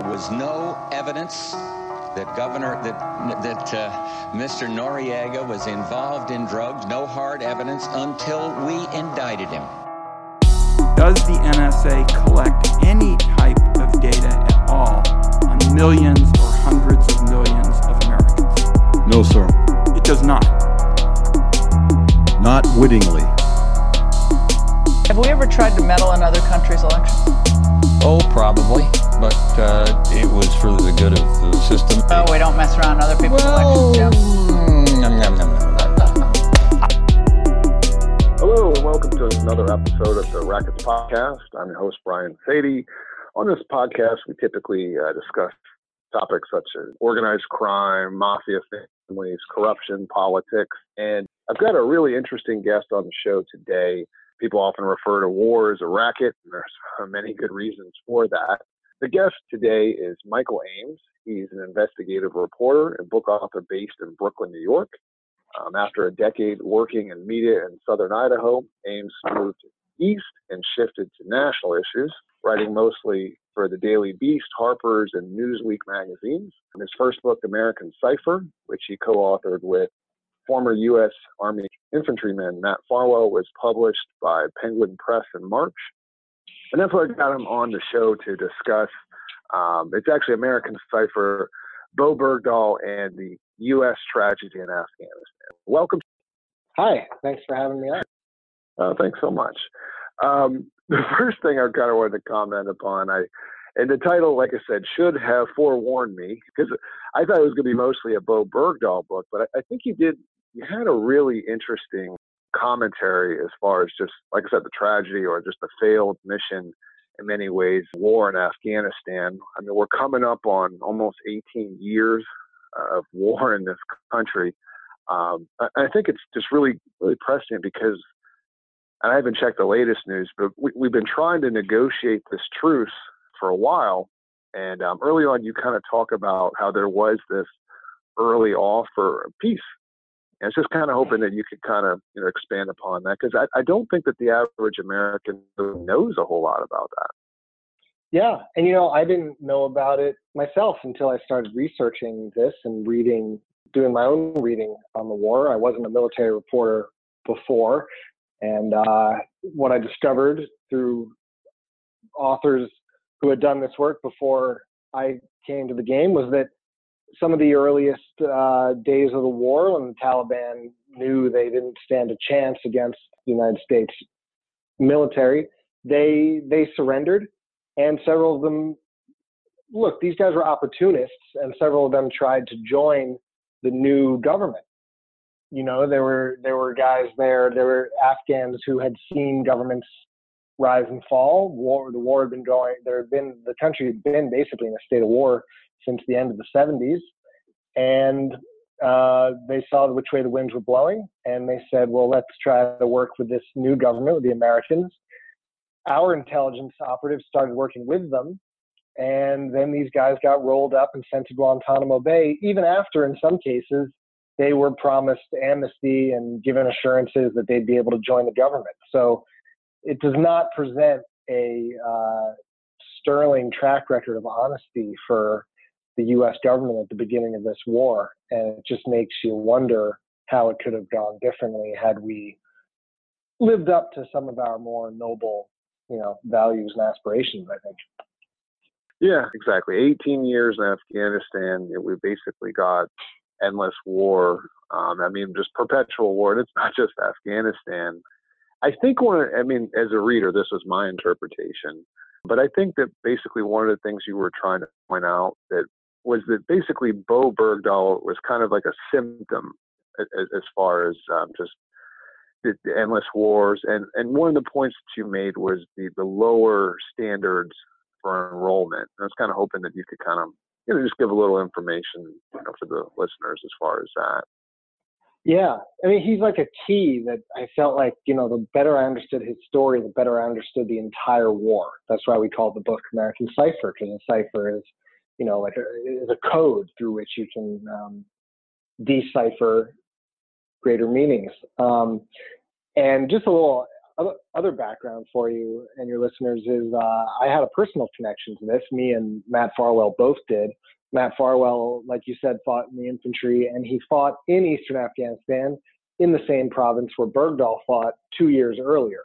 There was no evidence that Governor that that uh, Mr. Noriega was involved in drugs. No hard evidence until we indicted him. Does the NSA collect any type of data at all on millions or hundreds of millions of Americans? No, sir. It does not. Not wittingly. Have we ever tried to meddle in other countries' elections? Oh, probably, but uh, it was for the good of the system. Oh, we don't mess around other people's well, elections, Jim. mm, nom, nom, nom, nom. Hello, and welcome to another episode of the Rackets Podcast. I'm your host, Brian Sadie. On this podcast, we typically uh, discuss topics such as organized crime, mafia families, corruption, politics, and I've got a really interesting guest on the show today. People often refer to war as a racket, and there's many good reasons for that. The guest today is Michael Ames. He's an investigative reporter and book author based in Brooklyn, New York. Um, after a decade working in media in southern Idaho, Ames moved east and shifted to national issues, writing mostly for the Daily Beast, Harper's, and Newsweek magazines. His first book, American Cipher, which he co authored with former U.S. Army infantryman Matt Farwell, was published by Penguin Press in March. And that's what got him on the show to discuss. Um, it's actually American Cipher, Bowe Bergdahl, and the U.S. tragedy in Afghanistan. Welcome. Hi, thanks for having me on. Uh, thanks so much. Um, the first thing I kind of wanted to comment upon, I and the title, like I said, should have forewarned me because I thought it was going to be mostly a Bowe Bergdahl book, but I, I think you did. You had a really interesting commentary as far as just, like I said, the tragedy or just the failed mission in many ways, war in Afghanistan. I mean, we're coming up on almost 18 years of war in this country. Um, I, think it's just really, really prescient because, and I haven't checked the latest news, but we, we've been trying to negotiate this truce for a while. And um, early on, you kind of talk about how there was this early offer of peace. And it's just kind of hoping that you could kind of you know expand upon that because I, I don't think that the average American knows a whole lot about that. Yeah, and you know, I didn't know about it myself until I started researching this and reading, doing my own reading on the war. I wasn't a military reporter before, and uh, what I discovered through authors who had done this work before I came to the game was that some of the earliest uh, days of the war, when the Taliban knew they didn't stand a chance against the United States military, they they surrendered, and several of them, look, these guys were opportunists, and several of them tried to join the new government. You know, there were there were guys there, there were Afghans who had seen governments rise and fall. War, the war had been going. There had been the country had been basically in a state of war since the end of the 70s, and uh, they saw which way the winds were blowing, and they said, "Well, let's try to work with this new government, with the Americans." Our intelligence operatives started working with them, and then these guys got rolled up and sent to Guantanamo Bay. Even after, in some cases, they were promised amnesty and given assurances that they'd be able to join the government. So it does not present a uh, sterling track record of honesty for the U.S. government at the beginning of this war, and it just makes you wonder how it could have gone differently had we lived up to some of our more noble, you know, values and aspirations. I think. Yeah, exactly. 18 years in Afghanistan, we basically got endless war. Um, I mean, just perpetual war, and it's not just Afghanistan. I think one, I mean, as a reader, this was my interpretation, but I think that basically one of the things you were trying to point out that was that basically Bowe Bergdahl was kind of like a symptom as, as far as um, just the, the, endless wars. And, and one of the points that you made was the, the lower standards for enrollment. I was kind of hoping that you could kind of, you know, just give a little information you know, for the listeners as far as that. Yeah, I mean, he's like a key that I felt like, you know, the better I understood his story, the better I understood the entire war. That's why we call the book American Cipher, because a cipher is, you know, like a, is a code through which you can um, decipher greater meanings. Um, and just a little other, background for you and your listeners is uh, I had a personal connection to this. Me and Matt Farwell both did. Matt Farwell, like you said, fought in the infantry, and he fought in eastern Afghanistan in the same province where Bergdahl fought two years earlier.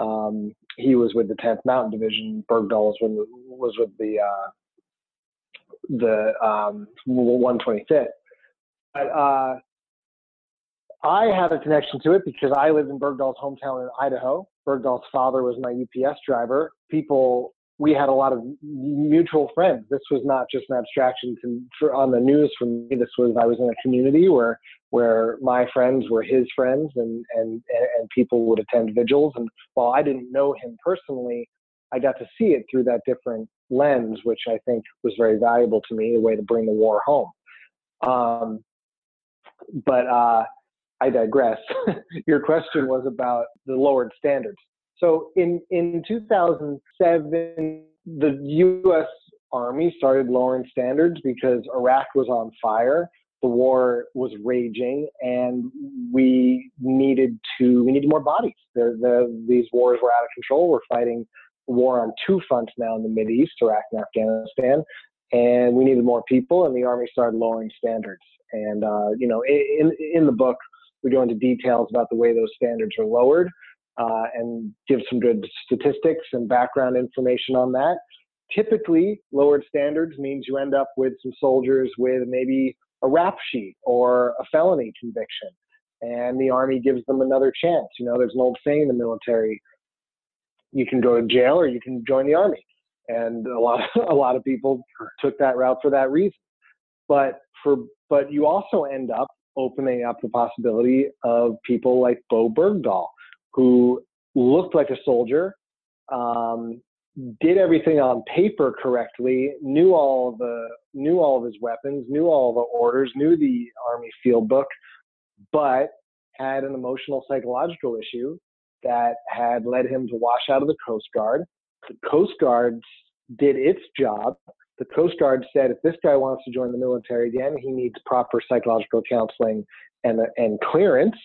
Um, he was with the 10th Mountain Division. Bergdahl was with, was with the uh, the um, 125th. But uh, I have a connection to it because I lived in Bergdahl's hometown in Idaho. Bergdahl's father was my UPS driver. People, we had a lot of mutual friends. This was not just an abstraction to, on the news for me. This was I was in a community where where my friends were his friends, and and and people would attend vigils. And while I didn't know him personally, I got to see it through that different lens, which I think was very valuable to me, a way to bring the war home. Um, but uh, I digress. Your question was about the lowered standards. So in, in 2007, the U.S. Army started lowering standards because Iraq was on fire, the war was raging, and we needed to we needed more bodies. The, the, these wars were out of control. We're fighting war on two fronts now in the Mid East, Iraq and Afghanistan, and we needed more people, and the Army started lowering standards. And uh, you know, in in the book, we go into details about the way those standards are lowered uh, and give some good statistics and background information on that. Typically, lowered standards means you end up with some soldiers with maybe a rap sheet or a felony conviction, and the Army gives them another chance. You know, there's an old saying in the military you can go to jail or you can join the Army. And a lot, a lot of people took that route for that reason. But for, but you also end up opening up the possibility of people like Bowe Bergdahl, who looked like a soldier, um, did everything on paper correctly, knew all the knew all of his weapons, knew all the orders, knew the army field book, but had an emotional psychological issue that had led him to wash out of the Coast Guard. The Coast Guard did its job the Coast Guard said if this guy wants to join the military again, he needs proper psychological counseling and, and clearance.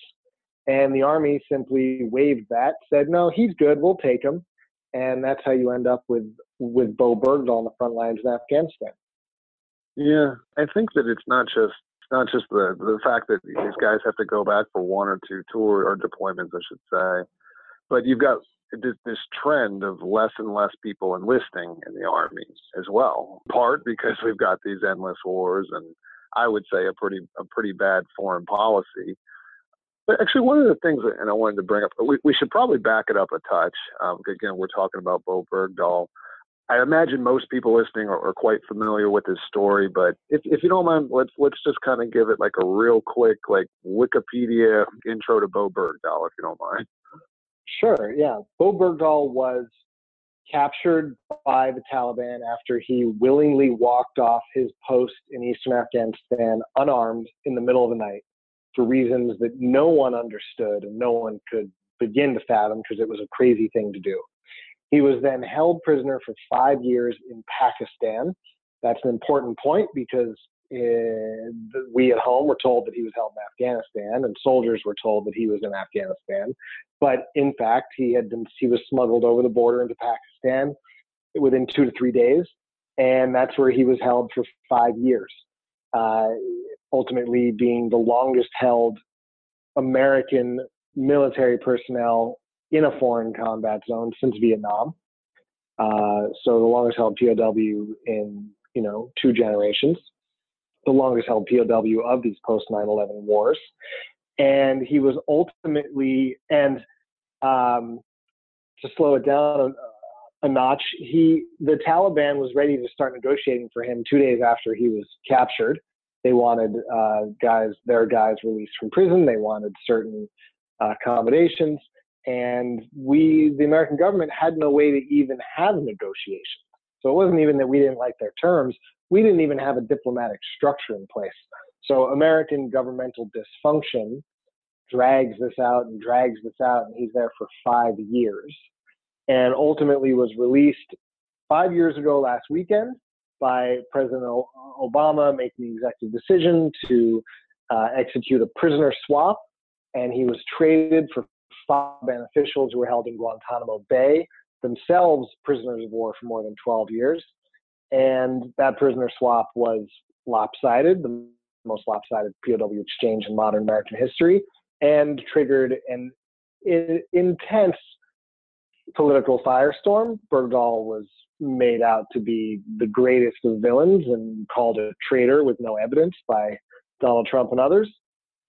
And the Army simply waived that, said, no, he's good, we'll take him. And that's how you end up with, with Bowe Bergdahl on the front lines in Afghanistan. Yeah, I think that it's not just not just the the fact that these guys have to go back for one or two tour or deployments, I should say, but you've got this, this trend of less and less people enlisting in the army as well. Part because we've got these endless wars, and I would say a pretty a pretty bad foreign policy. But actually, one of the things, that, and I wanted to bring up, we, we should probably back it up a touch. Um, again, we're talking about Bowe Bergdahl. I imagine most people listening are, are, quite familiar with his story, but if, if you don't mind, let's let's just kind of give it like a real quick like Wikipedia intro to Bowe Bergdahl, if you don't mind. Sure, yeah. Bowe Bergdahl was captured by the Taliban after he willingly walked off his post in eastern Afghanistan unarmed in the middle of the night for reasons that no one understood and no one could begin to fathom because it was a crazy thing to do. He was then held prisoner for five years in Pakistan. That's an important point because we at home were told that he was held in Afghanistan, and soldiers were told that he was in Afghanistan. But in fact, he had been he was smuggled over the border into Pakistan within two to three days, and that's where he was held for five years. Uh, ultimately, being the longest held American military personnel in a foreign combat zone since Vietnam. Uh, so the longest held POW in you know two generations the longest held POW of these post 9 11 wars. And he was ultimately, and um, to slow it down a, a, notch, he the Taliban was ready to start negotiating for him two days after he was captured. They wanted uh, guys, their guys released from prison. They wanted certain uh, accommodations, and we, the American government, had no way to even have negotiations. So it wasn't even that we didn't like their terms we didn't even have a diplomatic structure in place. So American governmental dysfunction drags this out and drags this out, and he's there for five years, and ultimately was released five years ago last weekend by President Obama making the executive decision to uh, execute a prisoner swap, and he was traded for five officials who were held in Guantanamo Bay, themselves prisoners of war for more than 12 years. And that prisoner swap was lopsided, the most lopsided POW exchange in modern American history, and triggered an intense political firestorm. Bergdahl was made out to be the greatest of villains and called a traitor with no evidence by Donald Trump and others,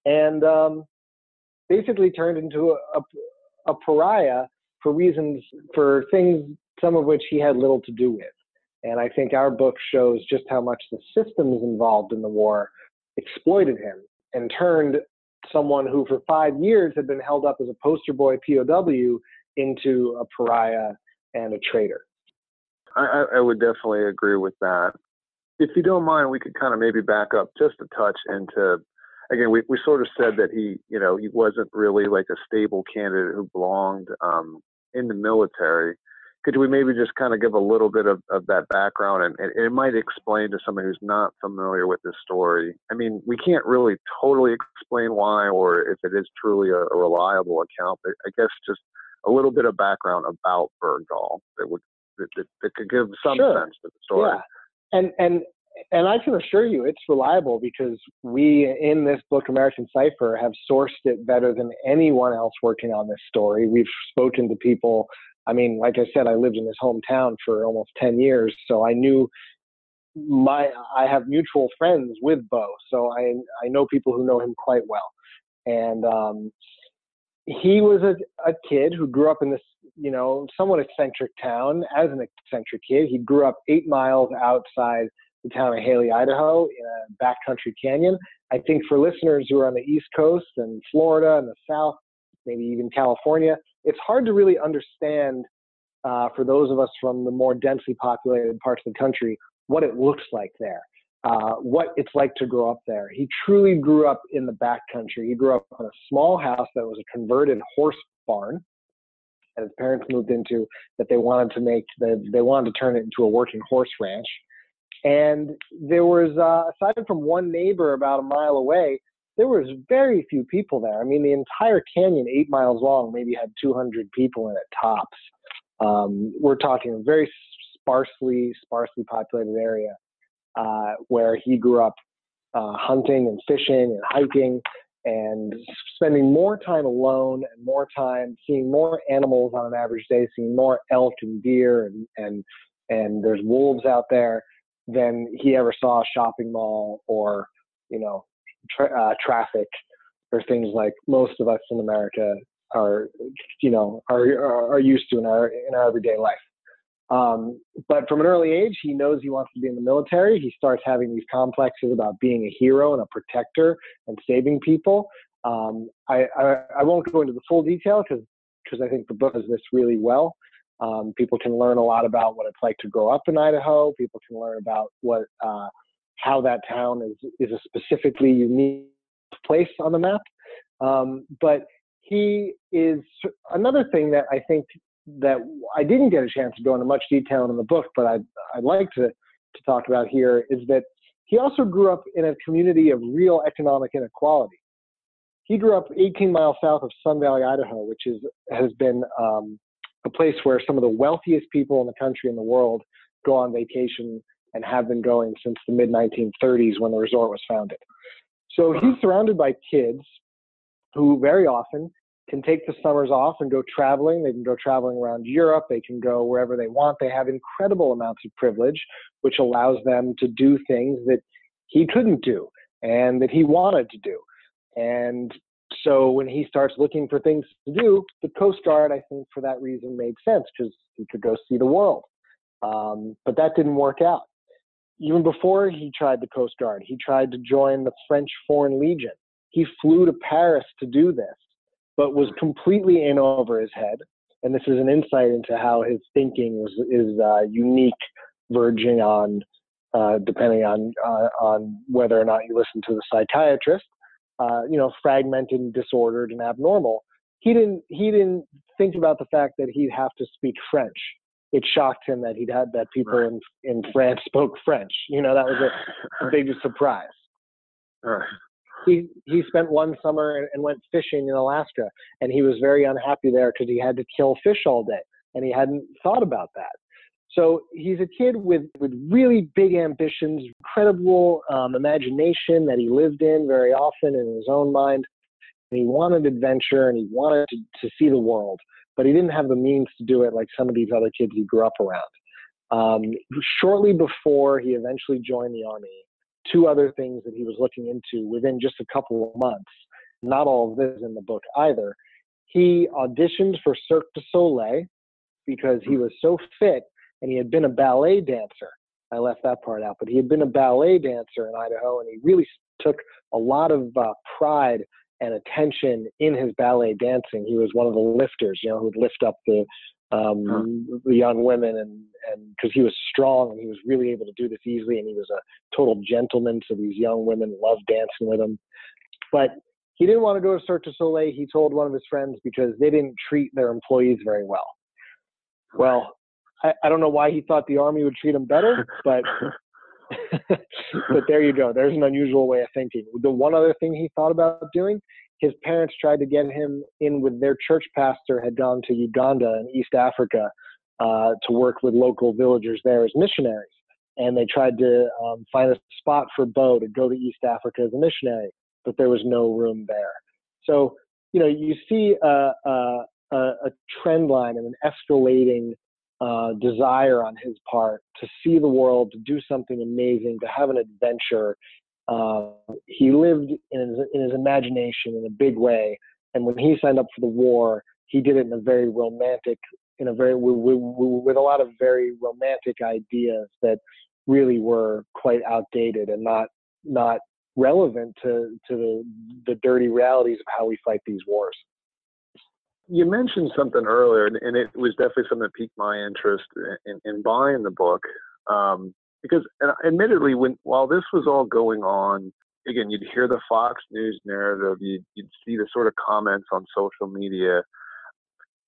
and um, basically turned into a, a, a pariah for reasons, for things, some of which he had little to do with. And I think our book shows just how much the systems involved in the war exploited him and turned someone who for five years had been held up as a poster boy POW into a pariah and a traitor. I, I would definitely agree with that. If you don't mind, we could kind of maybe back up just a touch into again, we, we sort of said that he, you know, he wasn't really like a stable candidate who belonged um, in the military. Could we maybe just kind of give a little bit of, of that background and, and it might explain to somebody who's not familiar with this story? I mean, we can't really totally explain why or if it is truly a, a reliable account, but I guess just a little bit of background about Bergdahl that would that, that, that could give some sure. sense to the story. Yeah. And and and I can assure you it's reliable because we in this book American Cipher have sourced it better than anyone else working on this story. We've spoken to people. I mean, like I said, I lived in his hometown for almost 10 years, so I knew my I have mutual friends with Bowe, so I I know people who know him quite well. And um, he was a, a kid who grew up in this, you know, somewhat eccentric town. As an eccentric kid, he grew up eight miles outside the town of Hailey, Idaho, in a backcountry canyon. I think for listeners who are on the East Coast and Florida and the South, maybe even California, it's hard to really understand uh, for those of us from the more densely populated parts of the country what it looks like there, uh, what it's like to grow up there. He truly grew up in the backcountry. He grew up in a small house that was a converted horse barn that his parents moved into that they wanted to make, the, they wanted to turn it into a working horse ranch. And there was, uh, aside from one neighbor about a mile away, there was very few people there. I mean, the entire canyon, eight miles long, maybe had 200 people in it tops. Um, we're talking a very sparsely, sparsely populated area uh, where he grew up uh, hunting and fishing and hiking and spending more time alone and more time seeing more animals on an average day, seeing more elk and deer and and and there's wolves out there than he ever saw a shopping mall or you know tra- uh, traffic or things like most of us in America are you know are are used to in our in our everyday life. Um, but from an early age, he knows he wants to be in the military. He starts having these complexes about being a hero and a protector and saving people. Um, I, I, I, won't go into the full detail because I think the book does this really well. Um, people can learn a lot about what it's like to grow up in Idaho. People can learn about what uh, how that town is is a specifically unique place on the map. Um, but he is another thing that I think that I didn't get a chance to go into much detail in the book, but I'd, I'd like to, to talk about here is that he also grew up in a community of real economic inequality. He grew up 18 miles south of Sun Valley, Idaho, which is, has been um, a place where some of the wealthiest people in the country and the world go on vacation and have been going since the mid 1930s when the resort was founded. So he's surrounded by kids who very often can take the summers off and go traveling. They can go traveling around Europe. They can go wherever they want. They have incredible amounts of privilege, which allows them to do things that he couldn't do and that he wanted to do. And so when he starts looking for things to do, the Coast Guard, I think, for that reason, made sense because he could go see the world. Um, but that didn't work out. Even before he tried the Coast Guard, he tried to join the French Foreign Legion. He flew to Paris to do this but was completely in over his head. And this is an insight into how his thinking is, is uh, unique, verging on, uh, depending on uh, on whether or not you listen to the psychiatrist, uh, you know, fragmented and disordered and abnormal. He didn't he didn't think about the fact that he'd have to speak French. It shocked him that he'd had that people right. in in France spoke French. You know, that was a, a big surprise. Right. he he spent one summer and, and went fishing in Alaska, and he was very unhappy there because he had to kill fish all day, and he hadn't thought about that. So he's a kid with with really big ambitions, incredible um, imagination that he lived in very often in his own mind. And he wanted adventure and he wanted to, to see the world, but he didn't have the means to do it like some of these other kids he grew up around. Um, shortly before he eventually joined the army, two other things that he was looking into within just a couple of months. Not all of this in the book either. He auditioned for Cirque du Soleil because he was so fit and he had been a ballet dancer. I left that part out, but he had been a ballet dancer in Idaho and he really took a lot of uh, pride and attention in his ballet dancing. He was one of the lifters, you know, who would lift up the um, huh. the young women, and and because he was strong and he was really able to do this easily, and he was a total gentleman. So these young women loved dancing with him, but he didn't want to go to Cirque du Soleil. He told one of his friends because they didn't treat their employees very well. Well, I, I don't know why he thought the army would treat him better, but but there you go. There's an unusual way of thinking. The one other thing he thought about doing his parents tried to get him in with their church pastor had gone to Uganda and East Africa uh, to work with local villagers there as missionaries. And they tried to um, find a spot for Bowe to go to East Africa as a missionary, but there was no room there. So, you know, you see a, a, a trend line and an escalating uh, desire on his part to see the world, to do something amazing, to have an adventure, uh, he lived in his, in his imagination in a big way. And when he signed up for the war, he did it in a very romantic, in a very with, with, a lot of very romantic ideas that really were quite outdated and not not relevant to to the the dirty realities of how we fight these wars. You mentioned something earlier, and it was definitely something that piqued my interest in, in buying the book. Um, because admittedly, when while this was all going on, again, you'd hear the Fox News narrative, you'd, you'd see the sort of comments on social media,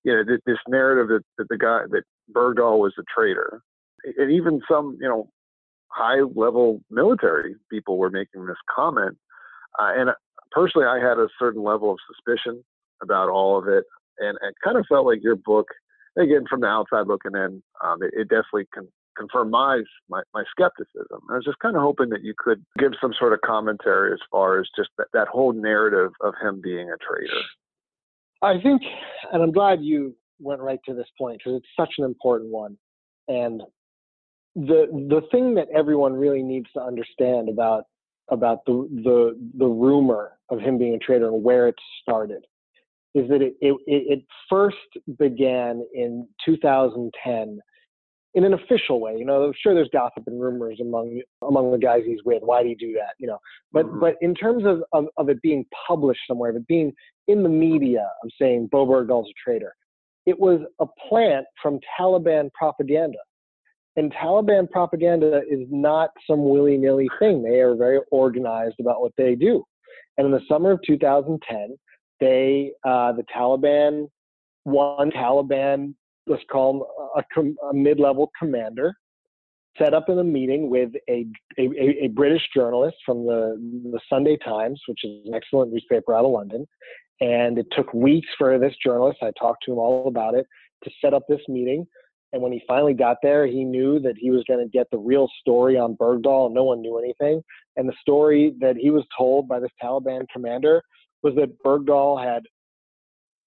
you know, this, this narrative that, that the guy that Bergdahl was a traitor, and even some, you know, high level military people were making this comment, uh, and personally, I had a certain level of suspicion about all of it, and it kind of felt like your book again from the outside looking in, um, it, it, definitely can confirm my, my, my skepticism. I was just kind of hoping that you could give some sort of commentary as far as just that, that whole narrative of him being a traitor. I think, and I'm glad you went right to this point because it's such an important one. And the the thing that everyone really needs to understand about about the the the rumor of him being a traitor and where it started is that it it, it first began in 2010 in an official way. You know, sure there's gossip and rumors among among the guys he's with. Why do you do that? You know, but mm-hmm. but in terms of, of, of it being published somewhere, of it being in the media, of saying Bowe Bergdahl's a traitor, it was a plant from Taliban propaganda. And Taliban propaganda is not some willy nilly thing. They are very organized about what they do. And in the summer of 2010, they uh, the Taliban one Taliban let's call him a, a mid-level commander, set up in a meeting with a, a, a, British journalist from the, the Sunday Times, which is an excellent newspaper out of London. And it took weeks for this journalist, I talked to him all about it, to set up this meeting. And when he finally got there, he knew that he was going to get the real story on Bergdahl. No one knew anything. And the story that he was told by this Taliban commander was that Bergdahl had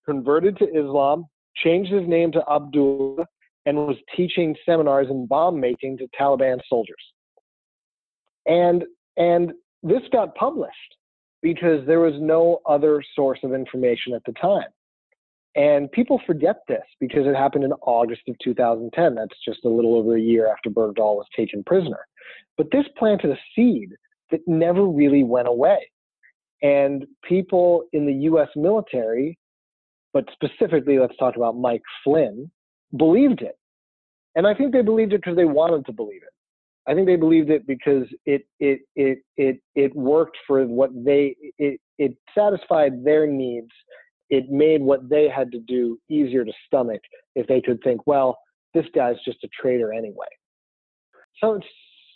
converted to Islam, changed his name to Abdullah, and was teaching seminars in bomb making to Taliban soldiers. And and this got published because there was no other source of information at the time. And people forget this because it happened in August of 2010. That's just a little over a year after Bergdahl was taken prisoner. But this planted a seed that never really went away. And people in the US military but specifically, let's talk about Mike Flynn, believed it. And I think they believed it because they wanted to believe it. I think they believed it because it it it it it worked for what they it it satisfied their needs. It made what they had to do easier to stomach if they could think, well, this guy's just a traitor anyway. So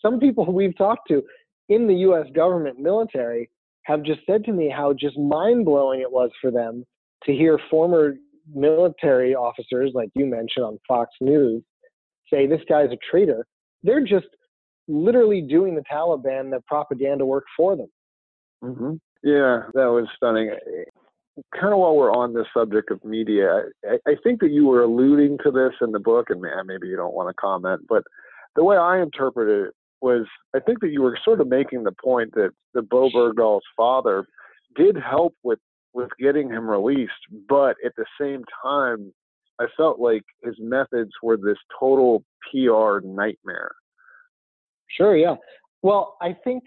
some people we've talked to in the U.S. government military have just said to me how just mind blowing it was for them to hear former military officers, like you mentioned on Fox News, say this guy's a traitor. They're just literally doing the Taliban the propaganda work for them. Mm-hmm. Yeah, that was stunning. Kind of while we're on the subject of media, I, I think that you were alluding to this in the book, and maybe you don't want to comment, but the way I interpreted it was I think that you were sort of making the point that the Bowe Bergdahl's father did help with with getting him released, but at the same time, I felt like his methods were this total PR nightmare. Sure, yeah. Well, I think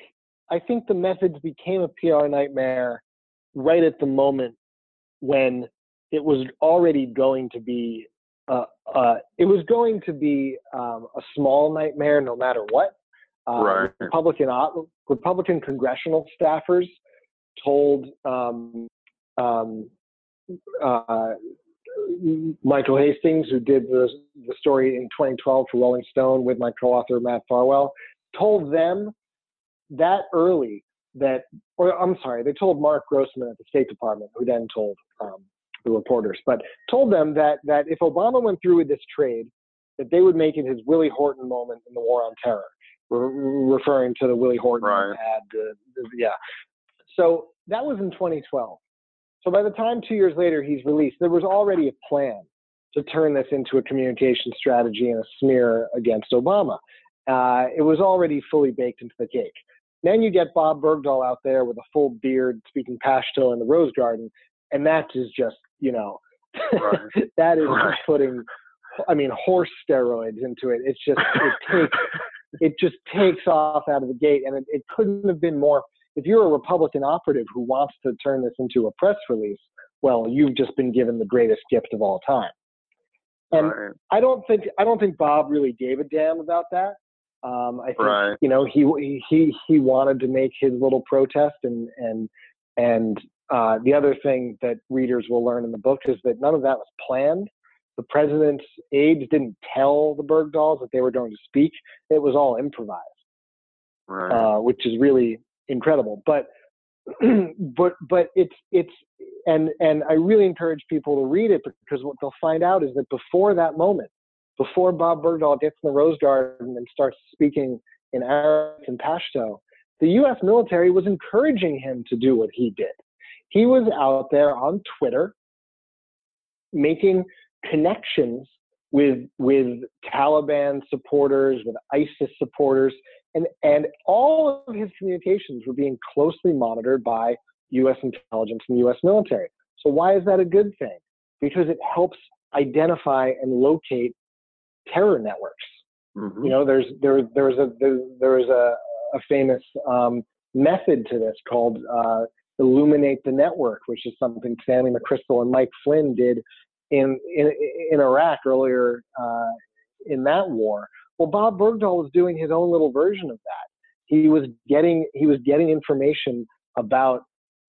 I think the methods became a PR nightmare right at the moment when it was already going to be uh, uh, it was going to be um, a small nightmare no matter what. Uh, right. Republican Republican congressional staffers told um, um, uh, Michael Hastings, who did the, the story in 2012 for Rolling Stone with my co-author Matt Farwell, told them that early that, or I'm sorry, they told Marc Grossman at the State Department, who then told um, the reporters, but told them that that if Obama went through with this trade, that they would make it his Willie Horton moment in the War on Terror, re- referring to the Willie Horton right. ad. Yeah. So that was in 2012. So by the time two years later he's released, there was already a plan to turn this into a communication strategy and a smear against Obama. Uh, it was already fully baked into the cake. Then you get Bob Bergdahl out there with a full beard speaking Pashto in the Rose Garden, and that is just, you know, right. that is right. putting, I mean, horse steroids into it. It's just, it takes, it just takes off out of the gate, and it, it couldn't have been more if you're a Republican operative who wants to turn this into a press release, well, you've just been given the greatest gift of all time. And right. I don't think I don't think Bob really gave a damn about that. Um, I think right. you know he he he wanted to make his little protest and and and uh, the other thing that readers will learn in the book is that none of that was planned. The president's aides didn't tell the Bergdahls that they were going to speak. It was all improvised, right. uh, which is really incredible. But but but it's it's and and I really encourage people to read it because what they'll find out is that before that moment, before Bob Bergdahl gets in the Rose Garden and starts speaking in Arabic and Pashto, the U.S. military was encouraging him to do what he did. He was out there on Twitter making connections with with Taliban supporters, with ISIS supporters, and, and all of his communications were being closely monitored by US intelligence and US military. So why is that a good thing? Because it helps identify and locate terror networks. Mm-hmm. You know, there's there there's a there, there's a, a famous um, method to this called uh, illuminate the network, which is something Stanley McChrystal and Mike Flynn did in in, in Iraq earlier uh, in that war, well, Bob Bergdahl was doing his own little version of that. He was getting he was getting information about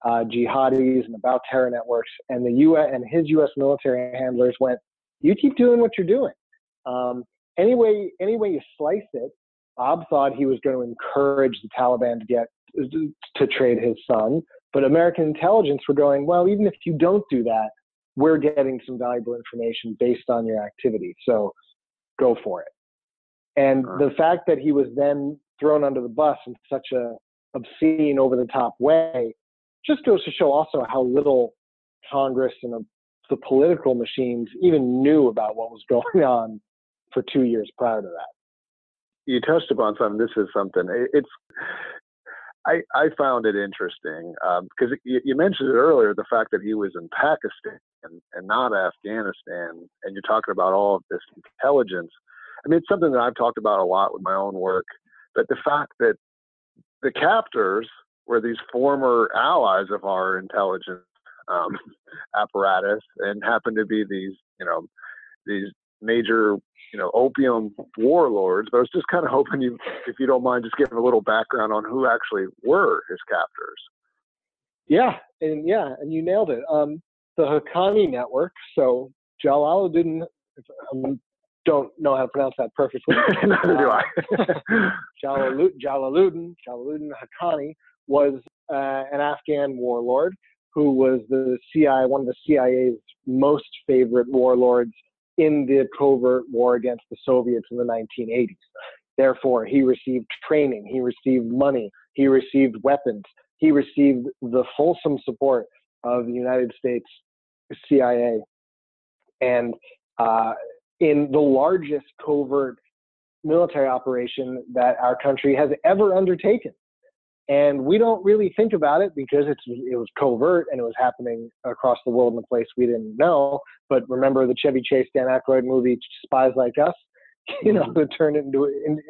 uh, jihadis and about terror networks, and the U.S. and his U.S. military handlers went, "You keep doing what you're doing." Um, anyway, anyway you slice it, Bob thought he was going to encourage the Taliban to get to trade his son, but American intelligence were going, "Well, even if you don't do that, we're getting some valuable information based on your activity, so go for it." And the fact that he was then thrown under the bus in such a obscene, over the top way just goes to show also how little Congress and the, the political machines even knew about what was going on for two years prior to that. You touched upon something. This is something. It's I, I found it interesting because um, you, you, mentioned it earlier the fact that he was in Pakistan and, and, not Afghanistan, and you're talking about all of this intelligence. I mean, it's something that I've talked about a lot with my own work. But the fact that the captors were these former allies of our intelligence um, apparatus and happened to be these, you know, these major, you know, opium warlords. But I was just kind of hoping you, if you don't mind, just giving a little background on who actually were his captors. Yeah, and yeah, and you nailed it. Um, the Haqqani network. So Jalaluddin, I'm don't know how to pronounce that perfectly. Neither do I. Jalaluddin, Jalaluddin, Jalaluddin Haqqani was uh, an Afghan warlord who was the CIA, one of the CIA's most favorite warlords in the covert war against the Soviets in the 1980s. Therefore, he received training, he received money, he received weapons, he received the fulsome support of the United States CIA. And uh, in the largest covert military operation that our country has ever undertaken. And we don't really think about it because it's it was covert and it was happening across the world in a place we didn't know. But remember the Chevy Chase Dan Aykroyd movie Spies Like Us, you know, mm-hmm. it turned into in,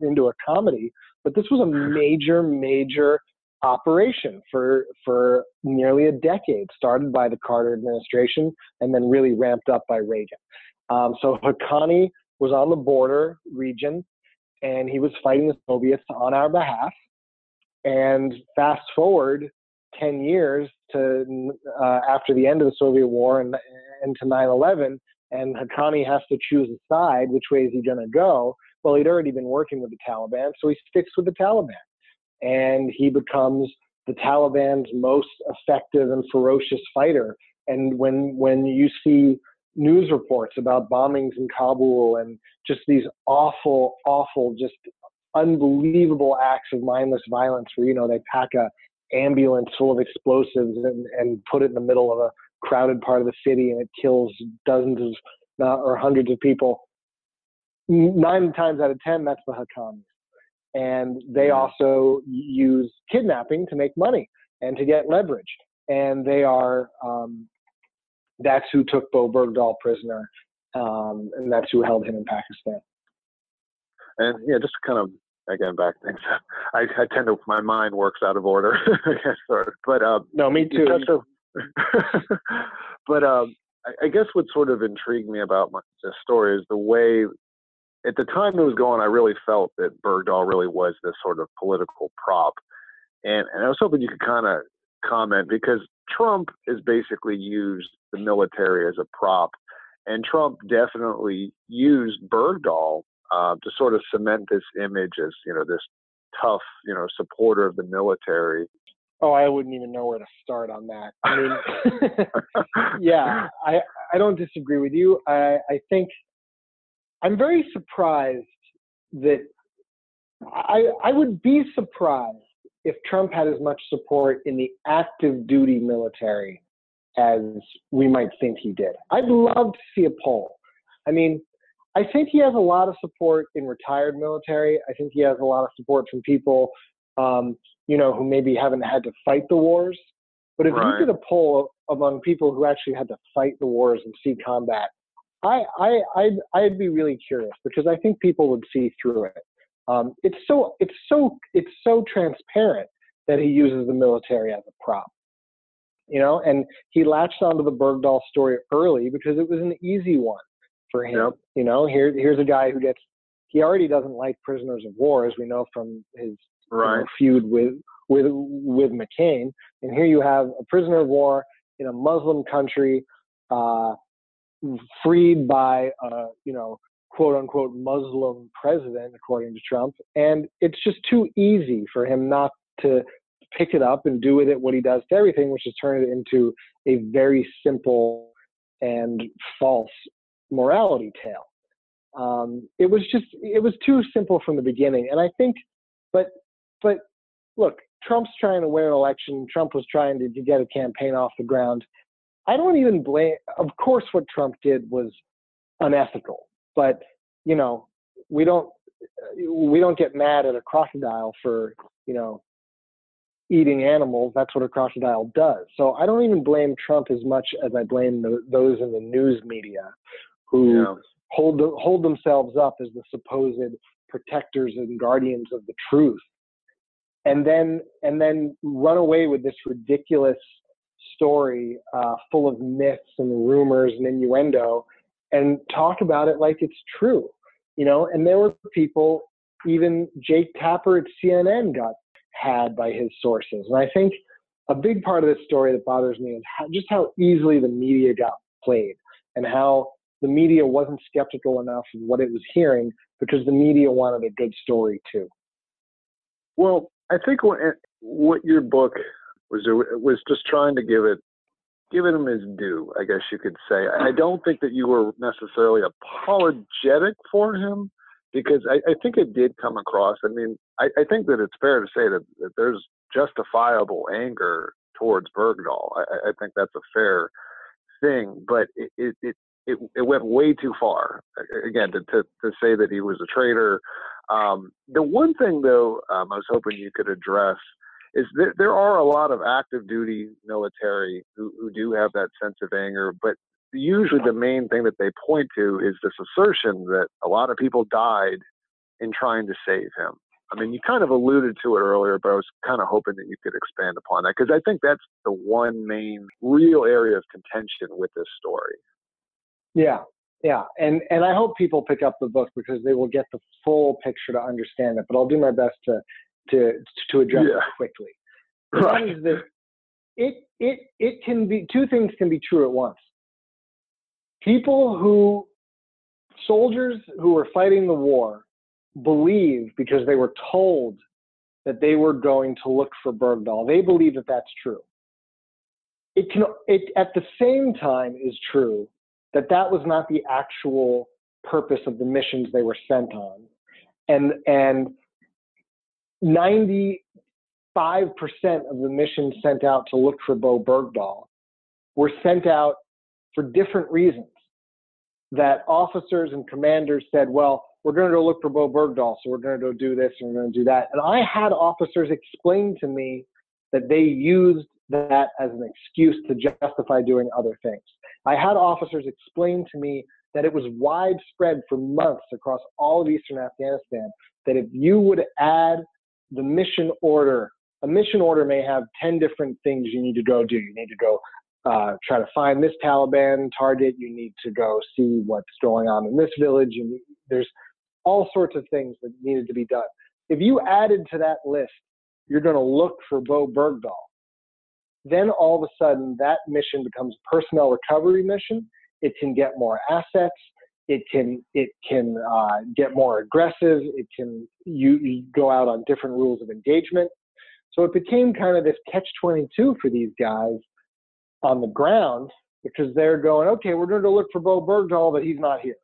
into a comedy. But this was a major, major operation for for nearly a decade, started by the Carter administration and then really ramped up by Reagan. Um, so Haqqani was on the border region and he was fighting the Soviets on our behalf. And fast forward 10 years to uh, after the end of the Soviet war and, and to 9 11, and Haqqani has to choose a side, which way is he going to go? Well, he'd already been working with the Taliban, so he sticks with the Taliban. And he becomes the Taliban's most effective and ferocious fighter. And when when you see news reports about bombings in Kabul and just these awful, awful, just unbelievable acts of mindless violence where, you know, they pack a ambulance full of explosives and, and put it in the middle of a crowded part of the city and it kills dozens of uh, or hundreds of people. Nine times out of ten, that's the Haqqanis. And they also use kidnapping to make money and to get leverage. And they are um, that's who took Bowe Bergdahl prisoner, um, and that's who held him in Pakistan. And yeah, just kind of again back things. I, I tend to my mind works out of order, sort of. But um, no, me too. but um, I, I, guess what sort of intrigued me about my, this story is the way. At the time it was going, I really felt that Bergdahl really was this sort of political prop, and and I was hoping you could kind of comment because Trump has basically used the military as a prop, and Trump definitely used Bergdahl uh, to sort of cement this image as you know this tough you know supporter of the military. Oh, I wouldn't even know where to start on that. I mean, yeah, I I don't disagree with you. I I think I'm very surprised that I I would be surprised if Trump had as much support in the active duty military as we might think he did. I'd love to see a poll. I mean, I think he has a lot of support in retired military. I think he has a lot of support from people, um, you know, who maybe haven't had to fight the wars. But if right. you did a poll among people who actually had to fight the wars and see combat, I, I, I'd, I'd be really curious because I think people would see through it. Um, it's so it's so it's so transparent that he uses the military as a prop, you know. And he latched onto the Bergdahl story early because it was an easy one for him. Yep. You know, here here's a guy who gets he already doesn't like prisoners of war, as we know from his right. you know, feud with with with McCain. And here you have a prisoner of war in a Muslim country, uh, freed by a you know quote unquote Muslim president, according to Trump. And it's just too easy for him not to pick it up and do with it what he does to everything, which is turn it into a very simple and false morality tale. Um, it was just, it was too simple from the beginning. And I think, but, but look, Trump's trying to win an election. Trump was trying to, to get a campaign off the ground. I don't even blame, of course, what Trump did was unethical but you know we don't we don't get mad at a crocodile for you know eating animals. That's what a crocodile does. So i don't even blame trump as much as i blame the, those in the news media who yeah. hold hold themselves up as the supposed protectors and guardians of the truth. And then and then run away with this ridiculous story uh, full of myths and rumors and innuendo and talk about it like it's true, you know. And there were people, even Jake Tapper at CNN got had by his sources. And I think a big part of this story that bothers me is how, just how easily the media got played and how the media wasn't skeptical enough of what it was hearing because the media wanted a good story too. Well, I think when, what your book was was just trying to give it giving him his due, I guess you could say. I don't think that you were necessarily apologetic for him because I, I think it did come across. I mean, I, I, think that it's fair to say that, that there's justifiable anger towards Bergdahl. I, I, think that's a fair thing, but it, it, it, it, it went way too far. Again, to, to, to say that he was a traitor. Um, the one thing, though, um, I was hoping you could address is that there are a lot of active duty military who, who do have that sense of anger, but usually the main thing that they point to is this assertion that a lot of people died in trying to save him. I mean, you kind of alluded to it earlier, but I was kind of hoping that you could expand upon that because I think that's the one main real area of contention with this story. Yeah, yeah, and and I hope people pick up the book because they will get the full picture to understand it. But I'll do my best to to to address yeah. quickly. Right. Is that it it it can be two things can be true at once. People who soldiers who were fighting the war believe because they were told that they were going to look for Bergdahl. They believe that that's true. It can it at the same time is true that that was not the actual purpose of the missions they were sent on. And and 95% of the missions sent out to look for Bowe Bergdahl were sent out for different reasons. That officers and commanders said, well, we're going to go look for Bowe Bergdahl, so we're going to go do this and we're going to do that. And I had officers explain to me that they used that as an excuse to justify doing other things. I had officers explain to me that it was widespread for months across all of eastern Afghanistan that if you would add the mission order, a mission order may have 10 different things you need to go do. You need to go uh, try to find this Taliban target. You need to go see what's going on in this village. Need, there's all sorts of things that needed to be done. If you added to that list, you're going to look for Bowe Bergdahl. Then all of a sudden, that mission becomes a personnel recovery mission. It can get more assets it can it can uh, get more aggressive. It can you, you, go out on different rules of engagement. So it became kind of this catch twenty two for these guys on the ground because they're going, okay, we're going to look for Bowe Bergdahl, but he's not here.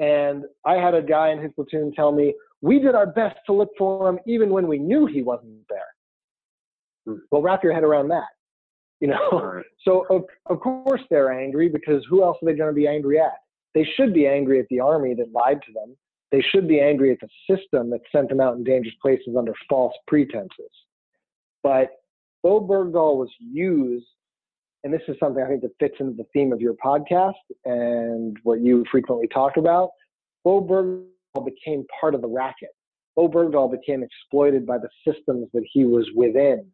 And I had a guy in his platoon tell me we did our best to look for him even when we knew he wasn't there. Hmm. Well, wrap your head around that. You know, right. so of, of course they're angry because who else are they going to be angry at? They should be angry at the army that lied to them. They should be angry at the system that sent them out in dangerous places under false pretenses. But Bowe Bergdahl was used, and this is something I think that fits into the theme of your podcast and what you frequently talk about. Bowe Bergdahl became part of the racket. Bowe Bergdahl became exploited by the systems that he was within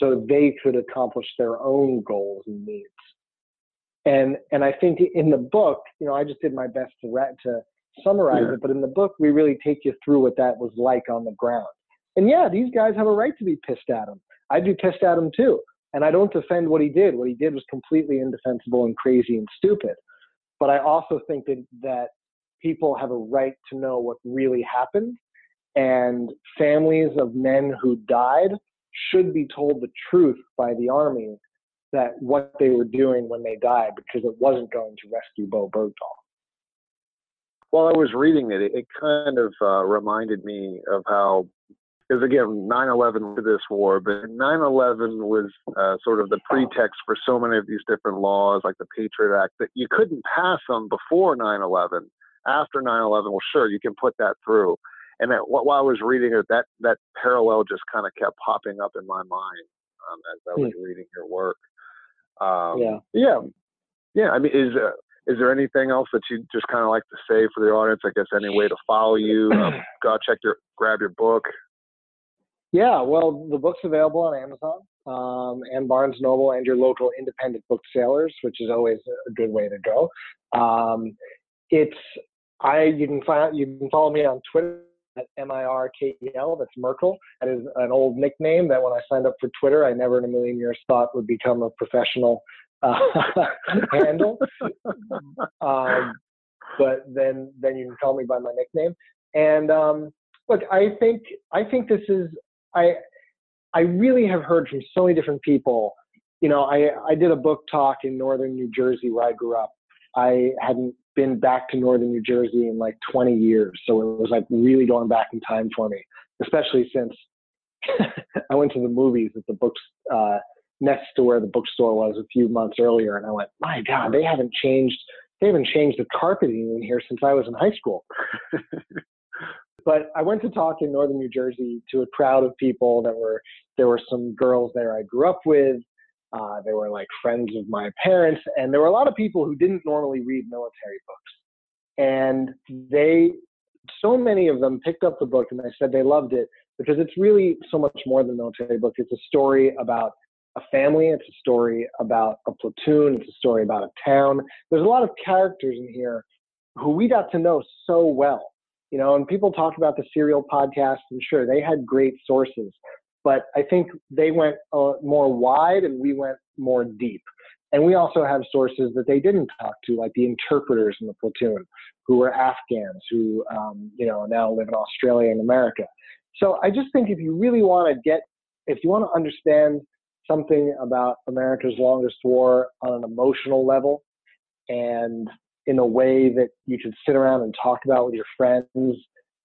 so they could accomplish their own goals and needs. And and I think in the book, you know, I just did my best to to summarize yeah. it, but in the book, we really take you through what that was like on the ground. And yeah, these guys have a right to be pissed at him. I'd be pissed at him too. And I don't defend what he did. What he did was completely indefensible and crazy and stupid. But I also think that that people have a right to know what really happened. And families of men who died should be told the truth by the army that what they were doing when they died because it wasn't going to rescue Bowe Bergdahl. While I was reading it, it, kind of uh, reminded me of how, because again, 9/11 to this war, but 9/11 was uh, sort of the pretext for so many of these different laws, like the Patriot Act, that you couldn't pass them before 9/11. After 9/11, well, sure, you can put that through. And that, while I was reading it, that that parallel just kind of kept popping up in my mind um, as I was hmm. reading your work. Um, yeah. Yeah. Yeah. I mean, is uh, is there anything else that you just kind of like to say for the audience? I guess any way to follow you? Um, go check your, grab your book. Yeah. Well, the book's available on Amazon um, and Barnes Noble and your local independent booksellers, which is always a good way to go. Um, it's I. You can find you can follow me on Twitter at M-I-R-K-E-L. That's Merkel. That is an old nickname that when I signed up for Twitter, I never in a million years thought would become a professional uh, handle. Um, but then, then you can call me by my nickname. And um, look, I think I think this is I I really have heard from so many different people. You know, I, I did a book talk in northern New Jersey where I grew up. I hadn't been back to northern New Jersey in like 20 years. So it was like really going back in time for me, especially since I went to the movies at the books uh, next to where the bookstore was a few months earlier. And I went, my God, they haven't changed. They haven't changed the carpeting in here since I was in high school. but I went to talk in northern New Jersey to a crowd of people that were there were some girls there I grew up with. Uh, they were like friends of my parents, and there were a lot of people who didn't normally read military books. And they, so many of them picked up the book and they said they loved it because it's really so much more than a military book. It's a story about a family. It's a story about a platoon. It's a story about a town. There's a lot of characters in here who we got to know so well you know, and people talk about the serial podcast, and sure, they had great sources, but I think they went uh, more wide and we went more deep. And we also have sources that they didn't talk to, like the interpreters in the platoon, who were Afghans, who um, you know now live in Australia and America. So I just think if you really want to get, if you want to understand something about America's longest war on an emotional level, and in a way that you can sit around and talk about with your friends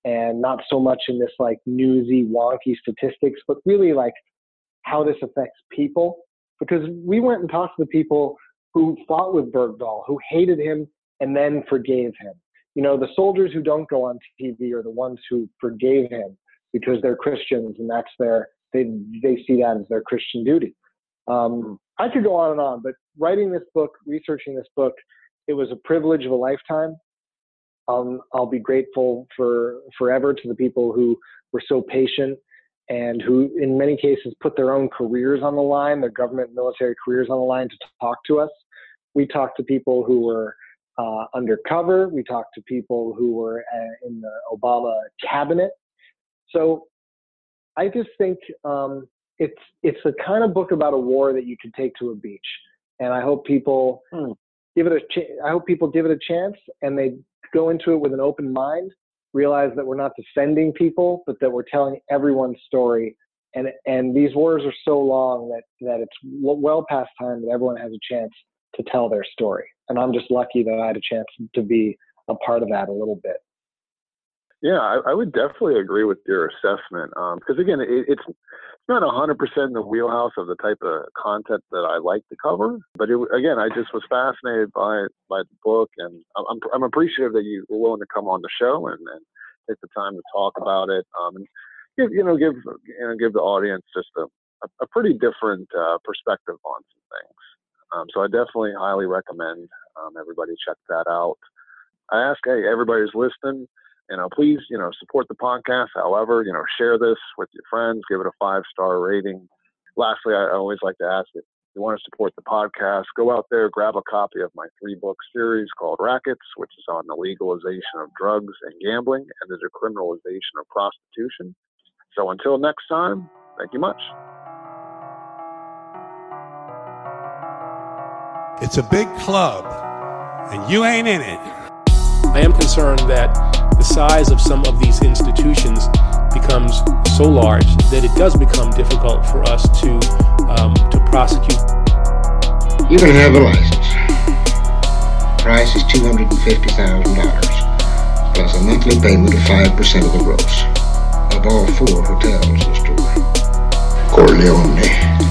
and not so much in this like newsy, wonky statistics, but really like how this affects people. Because we went and talked to the people who fought with Bergdahl, who hated him and then forgave him. You know, the soldiers who don't go on TV are the ones who forgave him because they're Christians and that's their, they, they see that as their Christian duty. Um, I could go on and on, but writing this book, researching this book, it was a privilege of a lifetime. Um, I'll be grateful for forever to the people who were so patient and who, in many cases, put their own careers on the line, their government military careers on the line to talk to us. We talked to people who were uh, undercover. We talked to people who were uh, in the Obama cabinet. So I just think um, it's it's the kind of book about a war that you can take to a beach, and I hope people hmm give it a ch- I hope people give it a chance and they go into it with an open mind, realize that we're not defending people, but that we're telling everyone's story. And and these wars are so long that that it's well past time that everyone has a chance to tell their story. And I'm just lucky that I had a chance to be a part of that a little bit. Yeah, I, I would definitely agree with your assessment. Because um, again, it, it's not 100% in the wheelhouse of the type of content that I like to cover. But it, again, I just was fascinated by by the book, and I'm, I'm appreciative that you were willing to come on the show and, and take the time to talk about it. Um, and give you know give you know give the audience just a a, pretty different uh, perspective on some things. Um, so I definitely highly recommend um, everybody check that out. I ask hey everybody who's listening you know, please, you know, support the podcast. However, you know, share this with your friends, give it a five star rating. Lastly, I always like to ask if you want to support the podcast, go out there, grab a copy of my three book series called Rackets, which is on the legalization of drugs and gambling and the decriminalization of prostitution. So until next time, thank you much. It's a big club, and you ain't in it. I am concerned that the size of some of these institutions becomes so large that it does become difficult for us to um, to prosecute. You can have a license. Price is two hundred and fifty thousand dollars, plus a monthly payment of five percent of the gross of all four hotels in the store. Corleone.